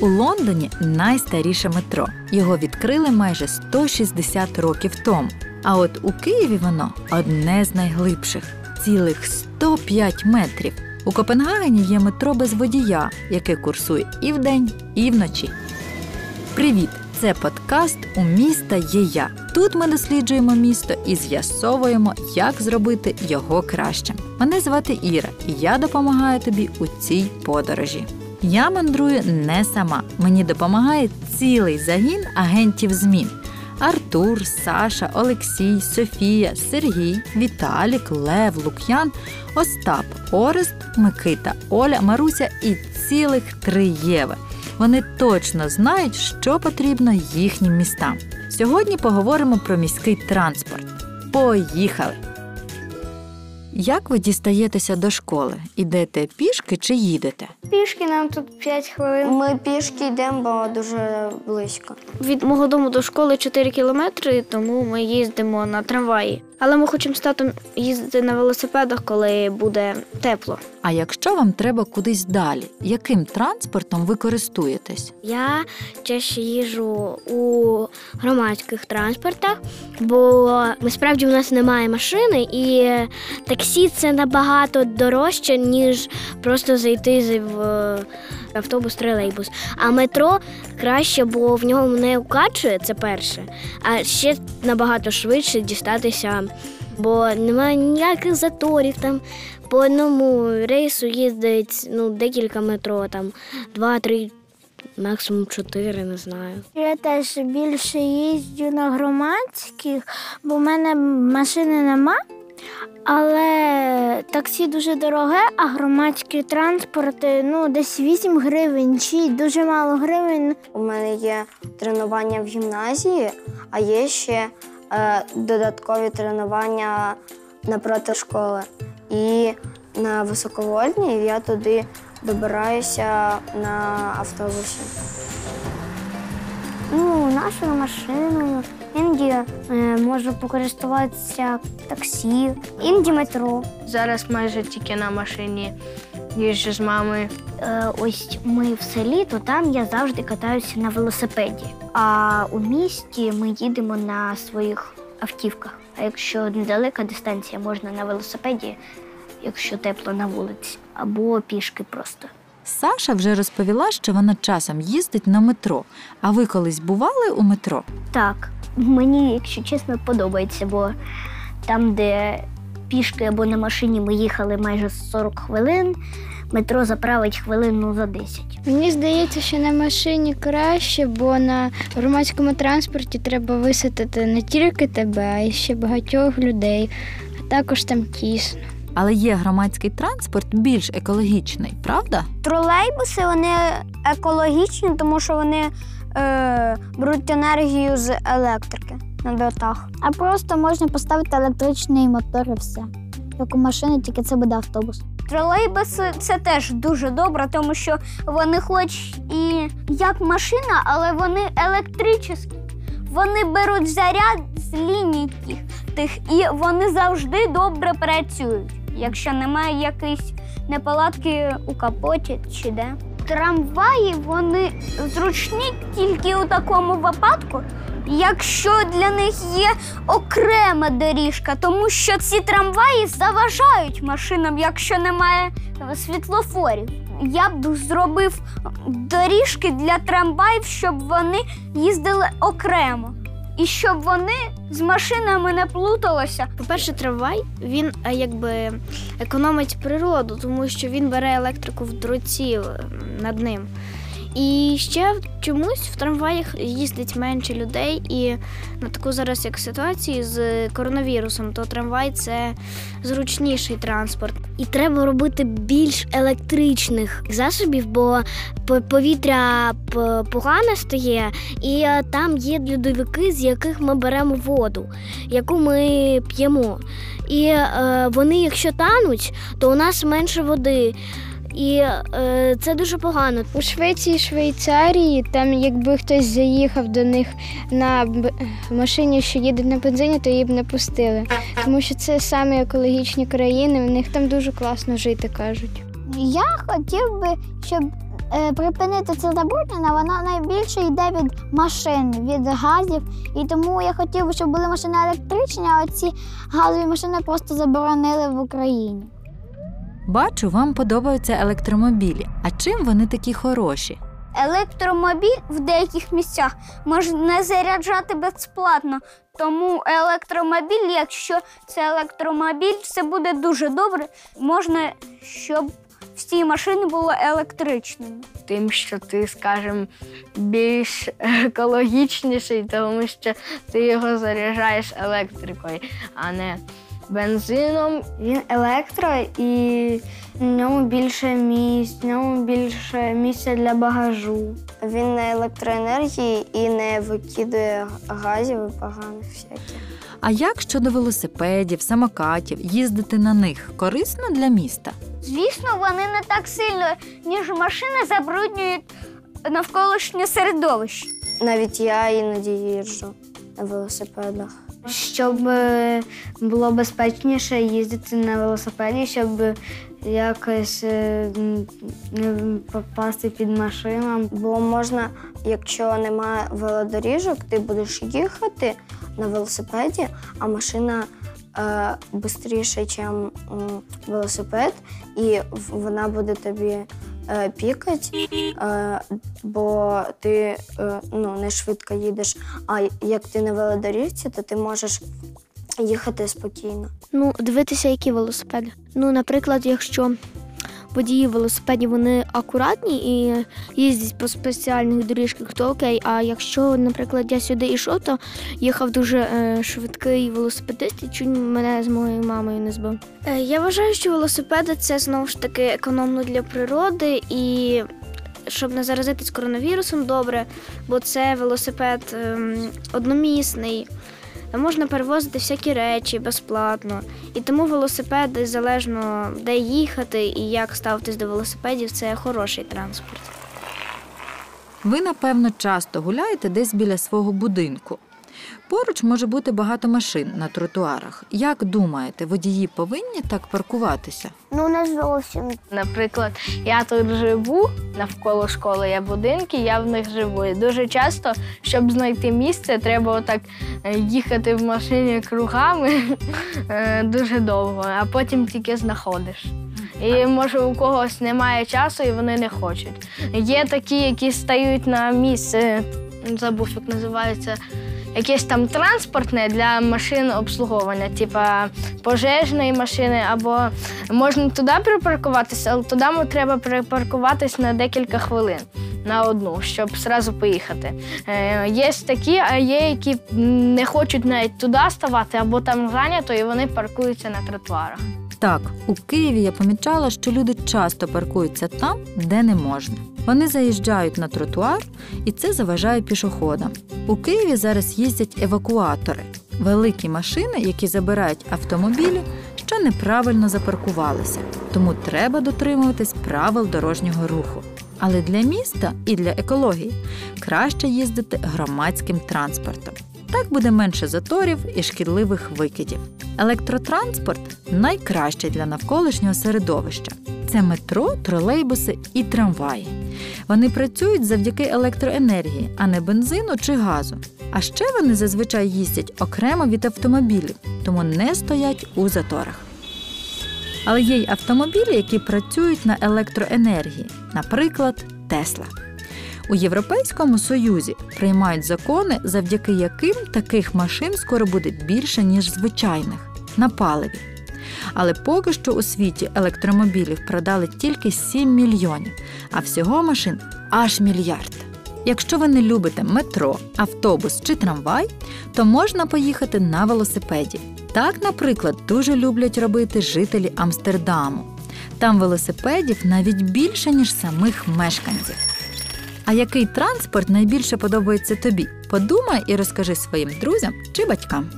У Лондоні найстаріше метро. Його відкрили майже 160 років тому. А от у Києві воно одне з найглибших цілих 105 метрів. У Копенгагені є метро без водія, яке курсує і вдень, і вночі. Привіт! Це подкаст У міста є я. Тут ми досліджуємо місто і з'ясовуємо, як зробити його кращим. Мене звати Іра, і я допомагаю тобі у цій подорожі. Я мандрую не сама. Мені допомагає цілий загін агентів змін. Артур, Саша, Олексій, Софія, Сергій, Віталік, Лев, Лук'ян, Остап, Орест, Микита, Оля, Маруся і цілих три Єви. Вони точно знають, що потрібно їхнім містам. Сьогодні поговоримо про міський транспорт. Поїхали! Як ви дістаєтеся до школи? Ідете пішки чи їдете? Пішки нам тут 5 хвилин. Ми пішки йдемо, бо дуже близько. Від мого дому до школи 4 кілометри, тому ми їздимо на трамваї. Але ми хочемо з татом їздити на велосипедах, коли буде тепло. А якщо вам треба кудись далі, яким транспортом ви користуєтесь? Я чаще їжу у громадських транспортах, бо насправді у нас немає машини, і таксі це набагато дорожче, ніж просто зайти в автобус, тролейбус. А метро краще, бо в нього не укачує, це перше. А ще набагато швидше дістатися, бо немає ніяких заторів там. По одному рейсу їздить ну, декілька метро, там два-три, максимум чотири, не знаю. Я теж більше їздю на громадських, бо в мене машини нема. Але таксі дуже дороге, а громадські транспорти ну, десь 8 гривень чи дуже мало гривень. У мене є тренування в гімназії, а є ще е, додаткові тренування напроти школи. І на високовольтній я туди добираюся на автобусі. Ну, нашою машиною. Інді е, можу покористуватися таксі, інді метро. Зараз майже тільки на машині їжджу з мамою. Е, ось ми в селі, то там я завжди катаюся на велосипеді. А у місті ми їдемо на своїх автівках. А якщо недалека дистанція, можна на велосипеді, якщо тепло на вулиці, або пішки просто. Саша вже розповіла, що вона часом їздить на метро. А ви колись бували у метро? Так, мені, якщо чесно, подобається, бо там, де пішки або на машині ми їхали майже 40 хвилин, метро заправить хвилину за 10. Мені здається, що на машині краще, бо на громадському транспорті треба висадити не тільки тебе, а й ще багатьох людей, а також там тісно. Але є громадський транспорт більш екологічний, правда? Тролейбуси вони екологічні, тому що вони е, беруть енергію з електрики на дротах. А просто можна поставити електричний мотор і все. Як у машини, тільки це буде автобус. Тролейбуси це теж дуже добре, тому що вони хоч і як машина, але вони електричні. Вони беруть заряд з ліній тих, і вони завжди добре працюють, якщо немає якоїсь неполадки у капоті чи де. Трамваї вони зручні тільки у такому випадку, якщо для них є окрема доріжка, тому що ці трамваї заважають машинам, якщо немає світлофорів. Я б зробив доріжки для трамваїв, щоб вони їздили окремо. І щоб вони з машинами не плуталися. По-перше, трамвай він е, якби економить природу, тому що він бере електрику в дроті е, над ним. І ще чомусь в трамваях їздить менше людей, і на таку зараз як ситуацію з коронавірусом, то трамвай це зручніший транспорт. І треба робити більш електричних засобів, бо повітря п- погане стає, і е, там є льодовики, з яких ми беремо воду, яку ми п'ємо. І е, вони, якщо тануть, то у нас менше води. І е, це дуже погано. У Швеції, Швейцарії, там якби хтось заїхав до них на машині, що їде на бензині, то її б не пустили. Тому що це саме екологічні країни, в них там дуже класно жити, кажуть. Я хотів би, щоб е, припинити це забруднення, воно найбільше йде від машин, від газів. І тому я хотів би, щоб були машини електричні, а оці газові машини просто заборонили в Україні. Бачу, вам подобаються електромобілі. А чим вони такі хороші? Електромобіль в деяких місцях можна заряджати безплатно. Тому електромобіль, якщо це електромобіль, це буде дуже добре. Можна, щоб всі машини були електричними. Тим, що ти, скажімо, більш екологічніший, тому що ти його заряджаєш електрикою, а не бензином. Він електро і в ньому більше місць, в ньому більше місця для багажу. Він на електроенергії і не викидує газів і поганих всяких. А як щодо велосипедів, самокатів, їздити на них корисно для міста? Звісно, вони не так сильно, ніж машини, забруднюють навколишнє середовище. Навіть я іноді їжджу на велосипедах. Щоб е, було безпечніше їздити на велосипеді, щоб якось е, не попасти під машину. Бо можна, якщо немає велодоріжок, ти будеш їхати на велосипеді, а машина е, швидше, ніж велосипед, і вона буде тобі е, пікати, е, бо ти е, ну, не швидко їдеш. А як ти на велодорівці, то ти можеш їхати спокійно. Ну, дивитися, які велосипеди. Ну, наприклад, якщо водії велосипедів вони акуратні і їздять по спеціальних доріжках, то окей. А якщо, наприклад, я сюди йшов, то їхав дуже е, швидкий велосипедист і чуть мене з моєю мамою не збив. Е, я вважаю, що велосипеди це знову ж таки економно для природи і. Щоб не заразитись коронавірусом, добре, бо це велосипед ем, одномісний, можна перевозити всякі речі безплатно. І тому велосипеди, залежно де їхати і як ставитись до велосипедів, це хороший транспорт. Ви, напевно, часто гуляєте десь біля свого будинку. Поруч може бути багато машин на тротуарах. Як думаєте, водії повинні так паркуватися? Ну, не зовсім. Наприклад, я тут живу навколо школи, є будинки, я в них живу. І дуже часто, щоб знайти місце, треба отак е, їхати в машині кругами е, дуже довго, а потім тільки знаходиш. І може у когось немає часу і вони не хочуть. Є такі, які стають на місце, забув, як називається. Якесь там транспортне для машин обслуговування, типа пожежної машини, або можна туди припаркуватися, але туди треба припаркуватись на декілька хвилин на одну, щоб зразу поїхати. Е, є такі, а є, які не хочуть навіть туди ставати, або там зайнято, і вони паркуються на тротуарах. Так, у Києві я помічала, що люди часто паркуються там, де не можна. Вони заїжджають на тротуар, і це заважає пішоходам. У Києві зараз їздять евакуатори великі машини, які забирають автомобілі, що неправильно запаркувалися. Тому треба дотримуватись правил дорожнього руху. Але для міста і для екології краще їздити громадським транспортом. Так буде менше заторів і шкідливих викидів. Електротранспорт найкращий для навколишнього середовища. Це метро, тролейбуси і трамваї. Вони працюють завдяки електроенергії, а не бензину чи газу. А ще вони зазвичай їздять окремо від автомобілів, тому не стоять у заторах. Але є й автомобілі, які працюють на електроенергії, наприклад, Тесла. У Європейському Союзі приймають закони, завдяки яким таких машин скоро буде більше, ніж звичайних на паливі. Але поки що у світі електромобілів продали тільки 7 мільйонів, а всього машин аж мільярд. Якщо ви не любите метро, автобус чи трамвай, то можна поїхати на велосипеді. Так, наприклад, дуже люблять робити жителі Амстердаму. Там велосипедів навіть більше, ніж самих мешканців. А який транспорт найбільше подобається тобі? Подумай і розкажи своїм друзям чи батькам.